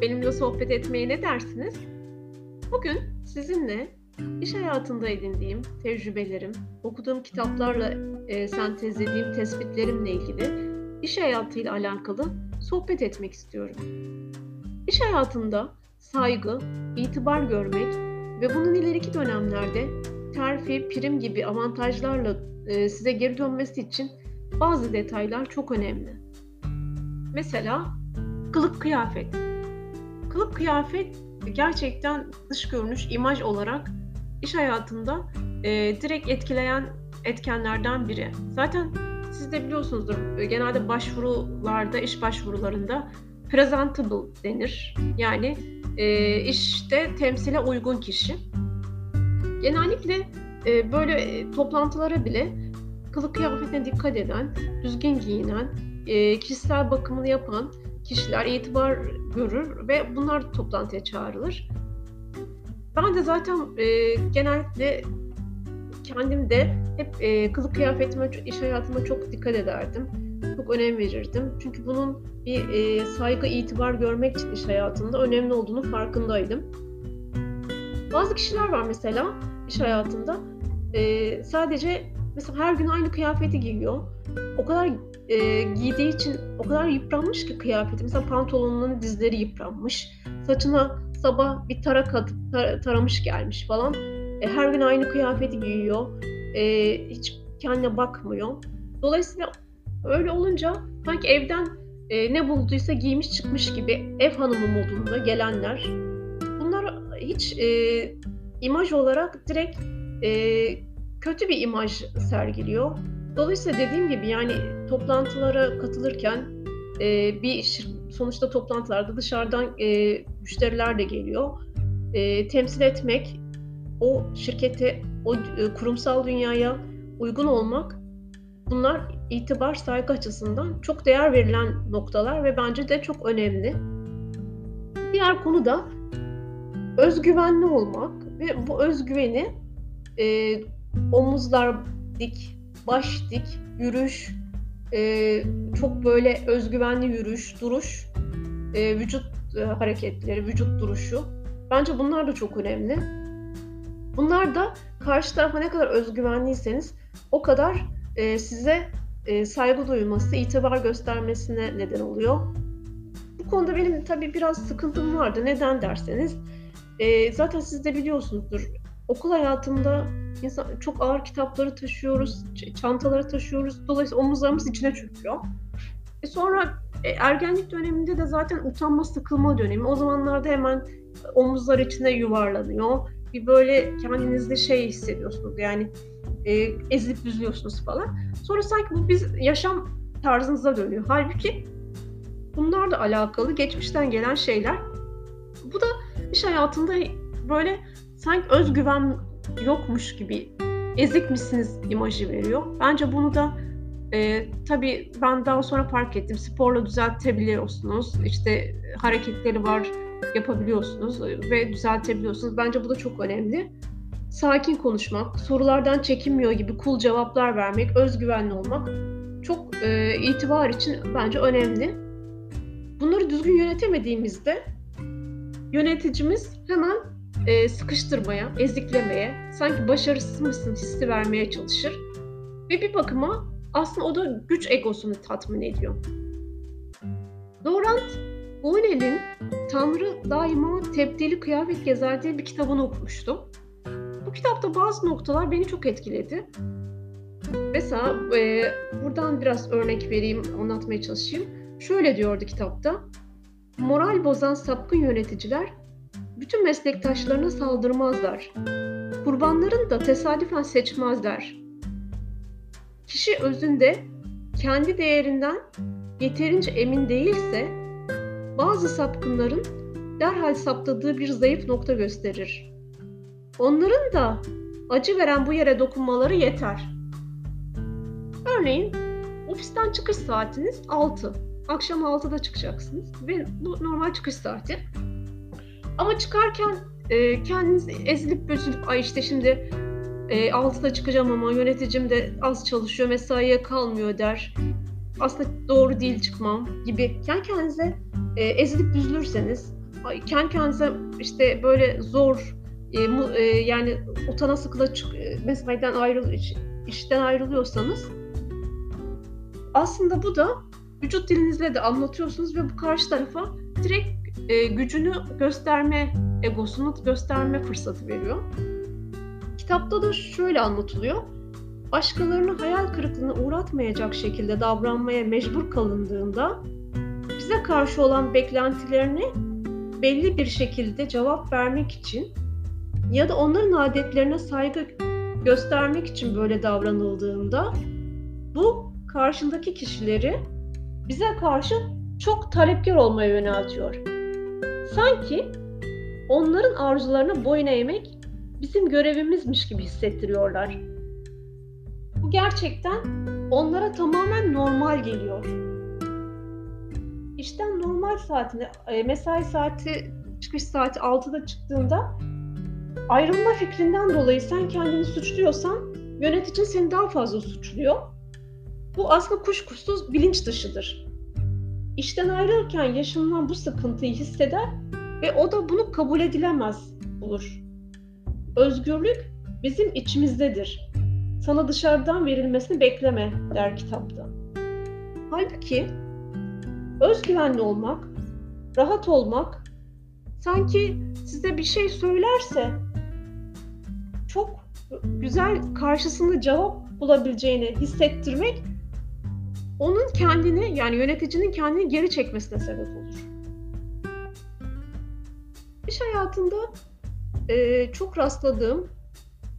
Benimle sohbet etmeye ne dersiniz? Bugün sizinle iş hayatında edindiğim tecrübelerim, okuduğum kitaplarla e, sentezlediğim tespitlerimle ilgili iş hayatıyla alakalı sohbet etmek istiyorum. İş hayatında saygı, itibar görmek ve bunun ileriki dönemlerde terfi, prim gibi avantajlarla e, size geri dönmesi için bazı detaylar çok önemli. Mesela kılık kıyafet. Kılık kıyafet gerçekten dış görünüş, imaj olarak iş hayatında e, direkt etkileyen etkenlerden biri. Zaten siz de biliyorsunuzdur genelde başvurularda, iş başvurularında presentable denir. Yani e, işte temsile uygun kişi. Genellikle e, böyle e, toplantılara bile kılık kıyafetine dikkat eden, düzgün giyinen, e, kişisel bakımını yapan kişiler itibar görür ve bunlar toplantıya çağrılır. Ben de zaten e, genellikle kendim de hep e, kılık kıyafetime, iş hayatıma çok dikkat ederdim. Çok önem verirdim. Çünkü bunun bir e, saygı, itibar görmek için iş hayatında önemli olduğunu farkındaydım. Bazı kişiler var mesela iş hayatında e, sadece mesela her gün aynı kıyafeti giyiyor. O kadar e, giydiği için o kadar yıpranmış ki kıyafeti. Mesela pantolonunun dizleri yıpranmış. Saçına sabah bir tarak atıp tar- taramış gelmiş falan. E, her gün aynı kıyafeti giyiyor. E, hiç kendine bakmıyor. Dolayısıyla öyle olunca sanki evden e, ne bulduysa giymiş çıkmış gibi ev hanımı modunda gelenler. Bunlar hiç e, imaj olarak direkt e, kötü bir imaj sergiliyor. Dolayısıyla dediğim gibi yani toplantılara katılırken e, bir sonuçta toplantılarda dışarıdan e, müşteriler de geliyor. E, temsil etmek, o şirkete, o e, kurumsal dünyaya uygun olmak bunlar itibar saygı açısından çok değer verilen noktalar ve bence de çok önemli. Diğer konu da özgüvenli olmak ve bu özgüveni e, omuzlar dik, baş dik, yürüyüş, e, çok böyle özgüvenli yürüyüş, duruş, e, vücut e, hareketleri, vücut duruşu. Bence bunlar da çok önemli. Bunlar da karşı tarafa ne kadar özgüvenliyseniz o kadar e, size e, saygı duyması, itibar göstermesine neden oluyor. Bu konuda benim tabii biraz sıkıntım vardı. Neden derseniz, e, zaten siz de biliyorsunuzdur. Okul hayatımda insan, çok ağır kitapları taşıyoruz, çantaları taşıyoruz. Dolayısıyla omuzlarımız içine çöküyor. E sonra e, ergenlik döneminde de zaten utanma, sıkılma dönemi. O zamanlarda hemen omuzlar içine yuvarlanıyor. Bir böyle kendinizde şey hissediyorsunuz yani e, ezilip büzülüyorsunuz falan. Sonra sanki bu biz yaşam tarzınıza dönüyor. Halbuki bunlar da alakalı geçmişten gelen şeyler. Bu da iş hayatında böyle sanki özgüven yokmuş gibi ezik misiniz imajı veriyor. Bence bunu da e, tabii ben daha sonra fark ettim. Sporla düzeltebiliyorsunuz. İşte hareketleri var yapabiliyorsunuz ve düzeltebiliyorsunuz. Bence bu da çok önemli. Sakin konuşmak, sorulardan çekinmiyor gibi cool cevaplar vermek, özgüvenli olmak çok e, itibar için bence önemli. Bunları düzgün yönetemediğimizde yöneticimiz hemen e, sıkıştırmaya, eziklemeye, sanki başarısız mısın hissi vermeye çalışır. Ve bir bakıma aslında o da güç egosunu tatmin ediyor. Laurent Gounel'in Tanrı daima tebdili kıyafet gezer diye bir kitabını okumuştum. Bu kitapta bazı noktalar beni çok etkiledi. Mesela e, buradan biraz örnek vereyim, anlatmaya çalışayım. Şöyle diyordu kitapta. Moral bozan sapkın yöneticiler bütün meslektaşlarına saldırmazlar. Kurbanlarını da tesadüfen seçmezler. Kişi özünde kendi değerinden yeterince emin değilse bazı sapkınların derhal saptadığı bir zayıf nokta gösterir. Onların da acı veren bu yere dokunmaları yeter. Örneğin ofisten çıkış saatiniz 6. Akşam 6'da çıkacaksınız ve bu normal çıkış saati. Ama çıkarken e, kendiniz ezilip büzülüp ay işte şimdi e, 6'da çıkacağım ama yöneticim de az çalışıyor mesaiye kalmıyor der. aslında doğru değil çıkmam gibi kendi kendinize e, ezilip düzülürseniz, kendi kendinize işte böyle zor e, mu, e, yani utana sıkıla çık, e, mesaiden ayrıl iş, işten ayrılıyorsanız aslında bu da vücut dilinizle de anlatıyorsunuz ve bu karşı tarafa direkt e, gücünü gösterme, egosunu gösterme fırsatı veriyor. Kitapta da şöyle anlatılıyor. Başkalarını hayal kırıklığına uğratmayacak şekilde davranmaya mecbur kalındığında bize karşı olan beklentilerini belli bir şekilde cevap vermek için ya da onların adetlerine saygı göstermek için böyle davranıldığında bu karşındaki kişileri bize karşı çok talepkar olmaya yöneltiyor. Sanki onların arzularına boyun eğmek bizim görevimizmiş gibi hissettiriyorlar. Bu gerçekten onlara tamamen normal geliyor. İşten normal saatinde, e, mesai saati, çıkış saati 6'da çıktığında ayrılma fikrinden dolayı sen kendini suçluyorsan yöneticin seni daha fazla suçluyor. Bu aslında kuşkusuz bilinç dışıdır. İşten ayrılırken yaşanılan bu sıkıntıyı hisseder ve o da bunu kabul edilemez bulur. Özgürlük bizim içimizdedir. Sana dışarıdan verilmesini bekleme der kitapta. Halbuki özgüvenli olmak, rahat olmak, sanki size bir şey söylerse çok güzel karşısında cevap bulabileceğini hissettirmek onun kendini yani yöneticinin kendini geri çekmesine sebep olur. İş hayatında e, çok rastladığım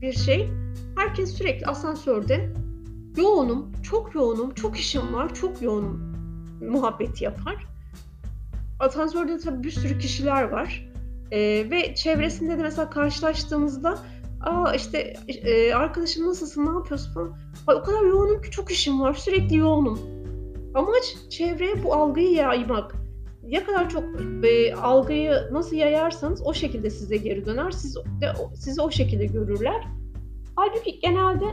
bir şey herkes sürekli asansörde yoğunum, çok yoğunum, çok işim var, çok yoğunum muhabbeti yapar. Asansörde tabii bir sürü kişiler var. E, ve çevresinde de mesela karşılaştığımızda aa işte e, arkadaşım nasılsın, ne yapıyorsun falan. Ay, o kadar yoğunum ki çok işim var, sürekli yoğunum. Amaç çevreye bu algıyı yaymak. Ne kadar çok e, algıyı nasıl yayarsanız o şekilde size geri döner. Siz de sizi o şekilde görürler. Halbuki genelde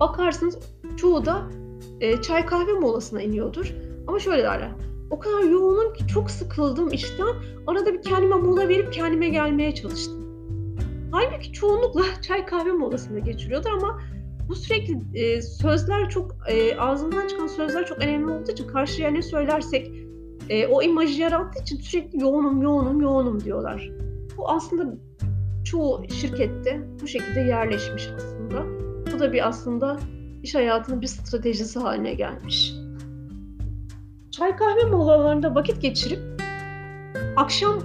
bakarsınız çoğu da e, çay kahve molasına iniyordur. Ama şöyle derler. O kadar yoğunum ki çok sıkıldım işten. Arada bir kendime mola verip kendime gelmeye çalıştım. Halbuki çoğunlukla çay kahve molasında geçiriyordur ama bu sürekli e, sözler çok e, ağzından çıkan sözler çok önemli olduğu için karşıya ne söylersek e, o imajı yarattığı için sürekli yoğunum yoğunum yoğunum diyorlar. Bu aslında çoğu şirkette bu şekilde yerleşmiş aslında. Bu da bir aslında iş hayatının bir stratejisi haline gelmiş. Çay kahve molalarında vakit geçirip akşam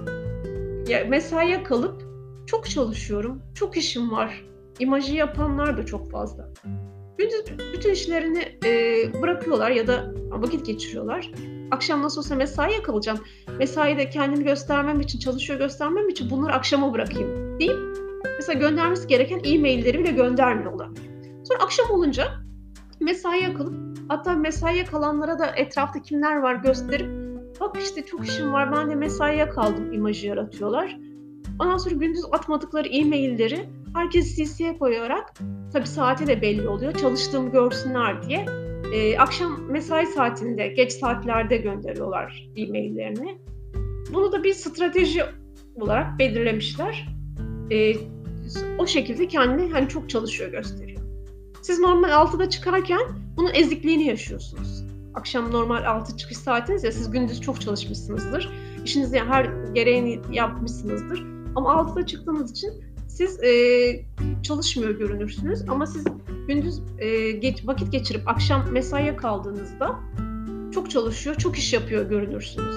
mesaiye kalıp çok çalışıyorum, çok işim var imajı yapanlar da çok fazla. Gündüz bütün işlerini e, bırakıyorlar ya da vakit geçiriyorlar. Akşam nasıl olsa mesaiye kalacağım. Mesaide kendimi göstermem için, çalışıyor göstermem için bunları akşama bırakayım deyip mesela göndermesi gereken e-mailleri bile göndermiyorlar. Sonra akşam olunca mesaiye kalıp hatta mesaiye kalanlara da etrafta kimler var gösterip bak işte çok işim var ben de mesaiye kaldım imajı yaratıyorlar. Ondan sonra gündüz atmadıkları e-mailleri herkes CC'ye koyarak tabii saati de belli oluyor. Çalıştığımı görsünler diye. E, akşam mesai saatinde, geç saatlerde gönderiyorlar e-maillerini. Bunu da bir strateji olarak belirlemişler. E, o şekilde kendini hani çok çalışıyor gösteriyor. Siz normal 6'da çıkarken bunun ezikliğini yaşıyorsunuz. Akşam normal 6 çıkış saatiniz ya siz gündüz çok çalışmışsınızdır. İşinizi her gereğini yapmışsınızdır. Ama 6'da çıktığınız için siz e, çalışmıyor görünürsünüz ama siz gündüz e, geç, vakit geçirip akşam mesaiye kaldığınızda çok çalışıyor, çok iş yapıyor görünürsünüz.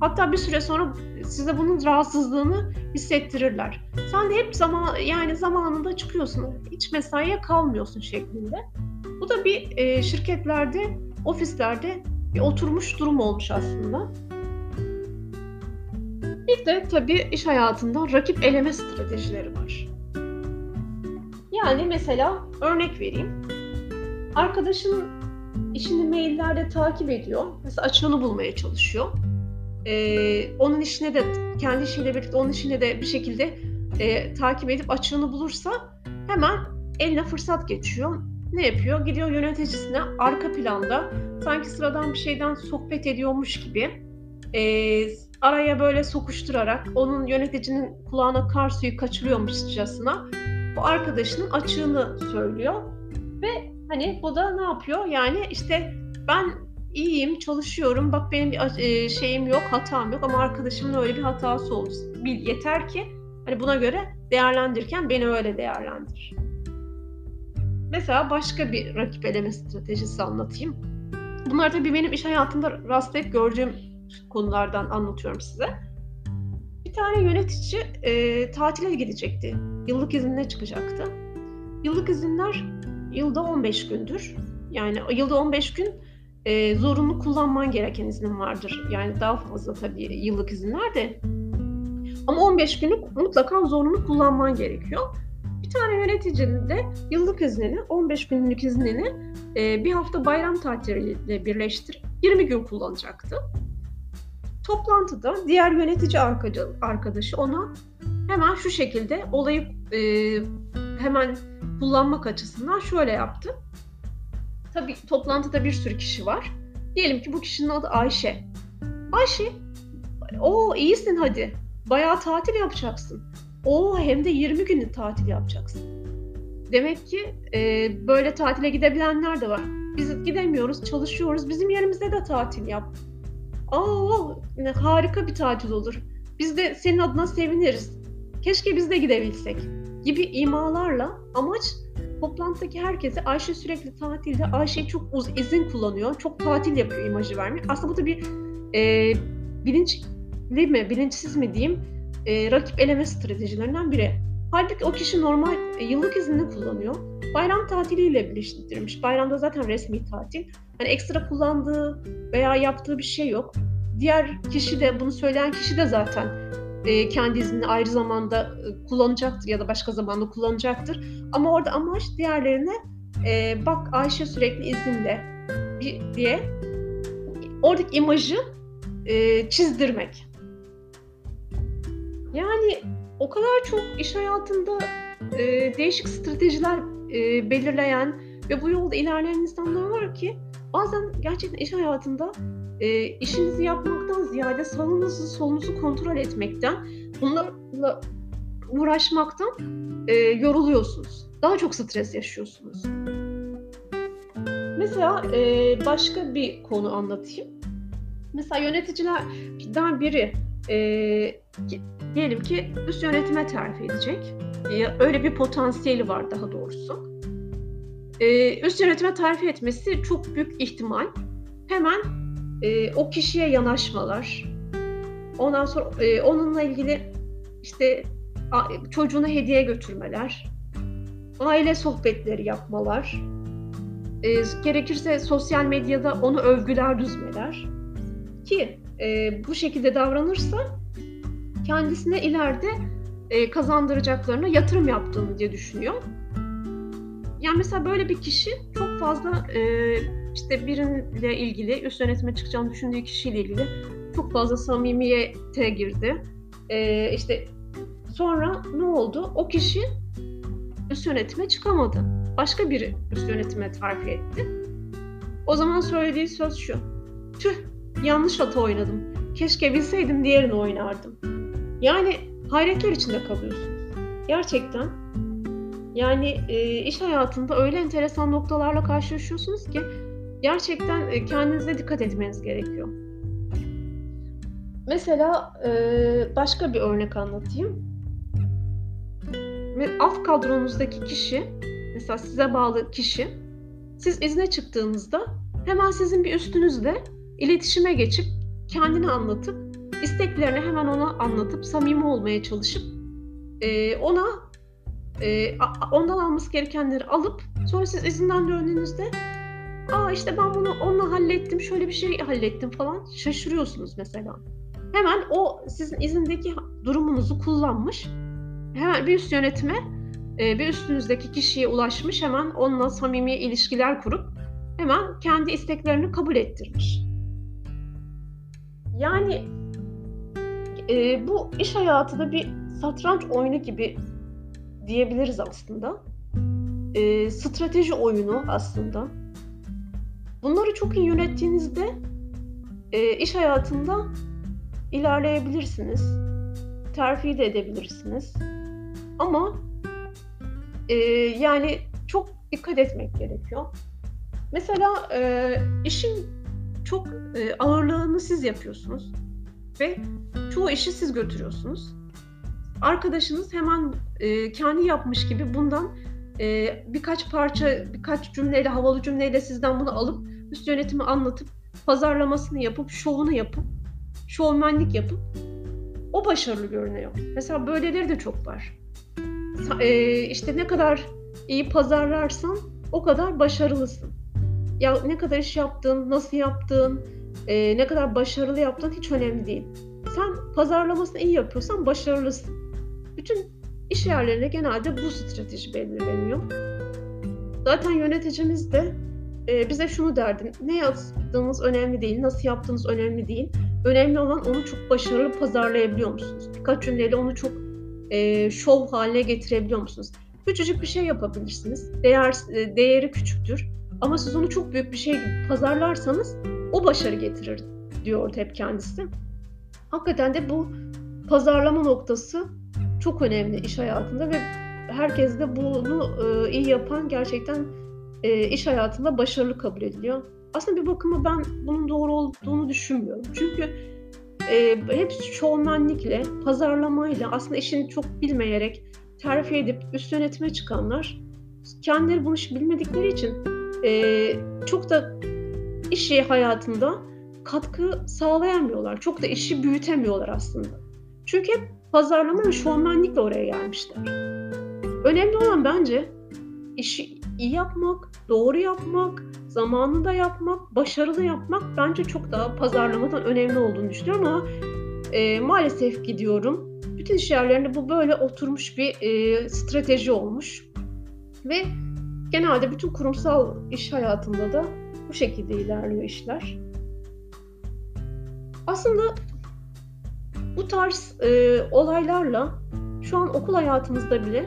Hatta bir süre sonra size bunun rahatsızlığını hissettirirler. Sen de hep zaman yani zamanında çıkıyorsun, hiç mesaiye kalmıyorsun şeklinde. Bu da bir e, şirketlerde, ofislerde bir oturmuş durum olmuş aslında. Bir de tabii iş hayatında rakip eleme stratejileri var. Yani mesela örnek vereyim. Arkadaşın işini maillerde takip ediyor. Mesela açığını bulmaya çalışıyor. Ee, onun işine de kendi işiyle birlikte onun işine de bir şekilde e, takip edip açığını bulursa hemen eline fırsat geçiyor. ne yapıyor? Gidiyor yöneticisine arka planda sanki sıradan bir şeyden sohbet ediyormuş gibi e, araya böyle sokuşturarak onun yöneticinin kulağına kar suyu kaçırıyormuşçasına bu arkadaşının açığını söylüyor ve hani bu da ne yapıyor? Yani işte ben iyiyim, çalışıyorum. Bak benim bir e, şeyim yok, hatam yok ama arkadaşımın öyle bir hatası oldu. Bil yeter ki hani buna göre değerlendirirken beni öyle değerlendir. Mesela başka bir rakip eleme stratejisi anlatayım. Bunlar tabii benim iş hayatımda rastlayıp gördüğüm konulardan anlatıyorum size. Bir tane yönetici e, tatile gidecekti. Yıllık izinine çıkacaktı. Yıllık izinler yılda 15 gündür. Yani yılda 15 gün e, zorunlu kullanman gereken iznin vardır. Yani daha fazla tabii yıllık izinler de. Ama 15 günlük mutlaka zorunlu kullanman gerekiyor. Bir tane yöneticinin de yıllık iznini, 15 günlük iznini e, bir hafta bayram tatiliyle birleştirip 20 gün kullanacaktı. Toplantıda diğer yönetici arkadaşı ona hemen şu şekilde olayı e, hemen kullanmak açısından şöyle yaptı. Tabii toplantıda bir sürü kişi var. Diyelim ki bu kişinin adı Ayşe. Ayşe, o iyisin hadi. Bayağı tatil yapacaksın. O hem de 20 günlük tatil yapacaksın. Demek ki e, böyle tatile gidebilenler de var. Biz gidemiyoruz, çalışıyoruz. Bizim yerimizde de tatil yap. Aa, harika bir tatil olur. Biz de senin adına seviniriz. Keşke biz de gidebilsek gibi imalarla amaç toplantıdaki herkese Ayşe sürekli tatilde, Ayşe çok uz izin kullanıyor, çok tatil yapıyor imajı vermek. Aslında bu da bir e, bilinçli mi, bilinçsiz mi diyeyim e, rakip eleme stratejilerinden biri. Halbuki o kişi normal e, yıllık iznini kullanıyor. Bayram tatiliyle birleştirmiş. Bayramda zaten resmi tatil. Hani ekstra kullandığı veya yaptığı bir şey yok. Diğer kişi de bunu söyleyen kişi de zaten e, kendi iznini ayrı zamanda e, kullanacaktır ya da başka zamanda kullanacaktır. Ama orada amaç diğerlerine e, bak Ayşe sürekli izinde diye oradaki imajı e, çizdirmek. Yani o kadar çok iş hayatında e, değişik stratejiler e, belirleyen ve bu yolda ilerleyen insanlar var ki bazen gerçekten iş hayatında e, işinizi yapmaktan ziyade sağınızı solunuzu kontrol etmekten bunlarla uğraşmaktan e, yoruluyorsunuz. Daha çok stres yaşıyorsunuz. Mesela e, başka bir konu anlatayım. Mesela yöneticilerden biri e, diyelim ki üst yönetime terfi edecek. Ya öyle bir potansiyeli var daha doğrusu. Ee, üst yönetime terfi etmesi çok büyük ihtimal. Hemen e, o kişiye yanaşmalar. Ondan sonra e, onunla ilgili işte a, çocuğuna hediye götürmeler. Aile sohbetleri yapmalar. E, gerekirse sosyal medyada onu övgüler düzmeler. Ki e, bu şekilde davranırsa kendisine ileride e, kazandıracaklarına yatırım yaptığını diye düşünüyor. Yani mesela böyle bir kişi çok fazla e, işte birinle ilgili üst yönetime çıkacağını düşündüğü kişiyle ilgili çok fazla samimiyete girdi. E, işte sonra ne oldu? O kişi üst yönetime çıkamadı. Başka biri üst yönetime terfi etti. O zaman söylediği söz şu. Tüh yanlış hata oynadım. Keşke bilseydim diğerini oynardım. Yani hayretler içinde kalıyorsunuz. Gerçekten. Yani e, iş hayatında öyle enteresan noktalarla karşılaşıyorsunuz ki gerçekten e, kendinize dikkat etmeniz gerekiyor. Mesela e, başka bir örnek anlatayım. Alt kadronuzdaki kişi, mesela size bağlı kişi, siz izne çıktığınızda hemen sizin bir üstünüzle iletişime geçip kendini anlatıp isteklerini hemen ona anlatıp samimi olmaya çalışıp e, ona e, ondan alması gerekenleri alıp sonra siz izinden döndüğünüzde aa işte ben bunu onunla hallettim şöyle bir şey hallettim falan şaşırıyorsunuz mesela. Hemen o sizin izindeki durumunuzu kullanmış hemen bir üst yönetime e, bir üstünüzdeki kişiye ulaşmış hemen onunla samimi ilişkiler kurup hemen kendi isteklerini kabul ettirmiş. Yani e, bu iş hayatı da bir satranç oyunu gibi diyebiliriz aslında. e, strateji oyunu aslında. Bunları çok iyi yönettiğinizde e, iş hayatında ilerleyebilirsiniz. Terfi de edebilirsiniz. Ama e, yani çok dikkat etmek gerekiyor. Mesela e, işin çok e, ağırlığını siz yapıyorsunuz ve çoğu işi siz götürüyorsunuz. Arkadaşınız hemen e, kendi yapmış gibi bundan e, birkaç parça, birkaç cümleyle, havalı cümleyle sizden bunu alıp üst yönetimi anlatıp pazarlamasını yapıp, şovunu yapıp, şovmenlik yapıp o başarılı görünüyor. Mesela böyleleri de çok var. E, işte ne kadar iyi pazarlarsan o kadar başarılısın. Ya ne kadar iş yaptın, nasıl yaptın, e, ne kadar başarılı yaptın hiç önemli değil. Sen pazarlamasını iyi yapıyorsan başarılısın. Bütün iş yerlerinde genelde bu strateji belirleniyor. Zaten yöneticimiz de e, bize şunu derdi. Ne yaptığınız önemli değil, nasıl yaptığınız önemli değil. Önemli olan onu çok başarılı pazarlayabiliyor musunuz? Birkaç cümleyle onu çok e, şov haline getirebiliyor musunuz? Küçücük bir şey yapabilirsiniz. Değer, e, değeri küçüktür. Ama siz onu çok büyük bir şey gibi pazarlarsanız o başarı getirir diyordu hep kendisi. Hakikaten de bu pazarlama noktası çok önemli iş hayatında ve herkes de bunu e, iyi yapan gerçekten e, iş hayatında başarılı kabul ediliyor. Aslında bir bakıma ben bunun doğru olduğunu düşünmüyorum. Çünkü e, hep şovmenlikle, pazarlamayla aslında işini çok bilmeyerek terfi edip üst yönetime çıkanlar kendileri bunu bilmedikleri için e, çok da iş hayatında katkı sağlayamıyorlar. Çok da işi büyütemiyorlar aslında. Çünkü hep pazarlama ve şovmenlikle oraya gelmişler. Önemli olan bence işi iyi yapmak, doğru yapmak, zamanında yapmak, başarılı yapmak bence çok daha pazarlamadan önemli olduğunu düşünüyorum ama e, maalesef gidiyorum. Bütün iş yerlerinde bu böyle oturmuş bir e, strateji olmuş. Ve genelde bütün kurumsal iş hayatında da bu şekilde ilerliyor işler. Aslında bu tarz e, olaylarla şu an okul hayatımızda bile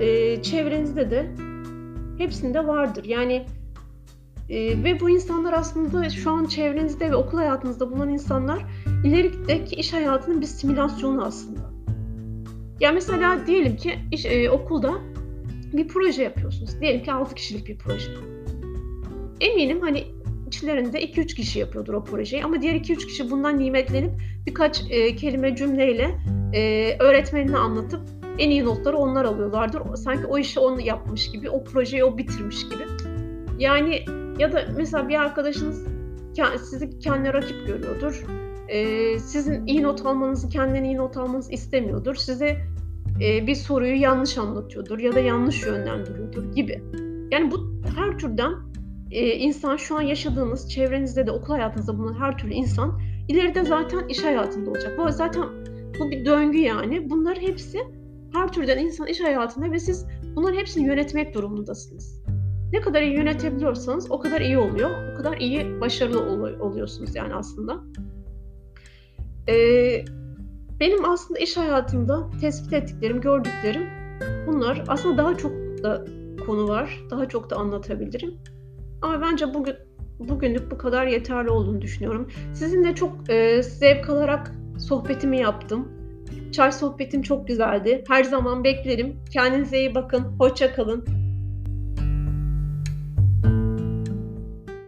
e, çevrenizde de hepsinde vardır. Yani e, ve bu insanlar aslında şu an çevrenizde ve okul hayatınızda bulunan insanlar ilerideki iş hayatının bir simülasyonu aslında. Ya mesela diyelim ki iş, e, okulda bir proje yapıyorsunuz. Diyelim ki 6 kişilik bir proje. Eminim hani içlerinde 2-3 kişi yapıyordur o projeyi ama diğer 2-3 kişi bundan nimetlenip birkaç e, kelime cümleyle e, öğretmenine anlatıp en iyi notları onlar alıyorlardır. Sanki o işi onu yapmış gibi, o projeyi o bitirmiş gibi. Yani ya da mesela bir arkadaşınız sizi kendine rakip görüyordur. Ee, sizin iyi not almanızı, kendinden iyi not almanızı istemiyordur. Size e, bir soruyu yanlış anlatıyordur ya da yanlış yönlendiriyordur gibi. Yani bu her türden e, insan şu an yaşadığınız çevrenizde de okul hayatınızda bulunan her türlü insan ileride zaten iş hayatında olacak. Bu zaten bu bir döngü yani. Bunlar hepsi her türden insan iş hayatında ve siz bunların hepsini yönetmek durumundasınız. Ne kadar iyi yönetebiliyorsanız o kadar iyi oluyor. O kadar iyi başarılı ol- oluyorsunuz yani aslında. Ee, benim aslında iş hayatımda tespit ettiklerim, gördüklerim bunlar. Aslında daha çok da konu var. Daha çok da anlatabilirim. Ama bence bugün bugünlük bu kadar yeterli olduğunu düşünüyorum. Sizinle çok e, zevk alarak sohbetimi yaptım. Çay sohbetim çok güzeldi. Her zaman beklerim. Kendinize iyi bakın. Hoşça kalın.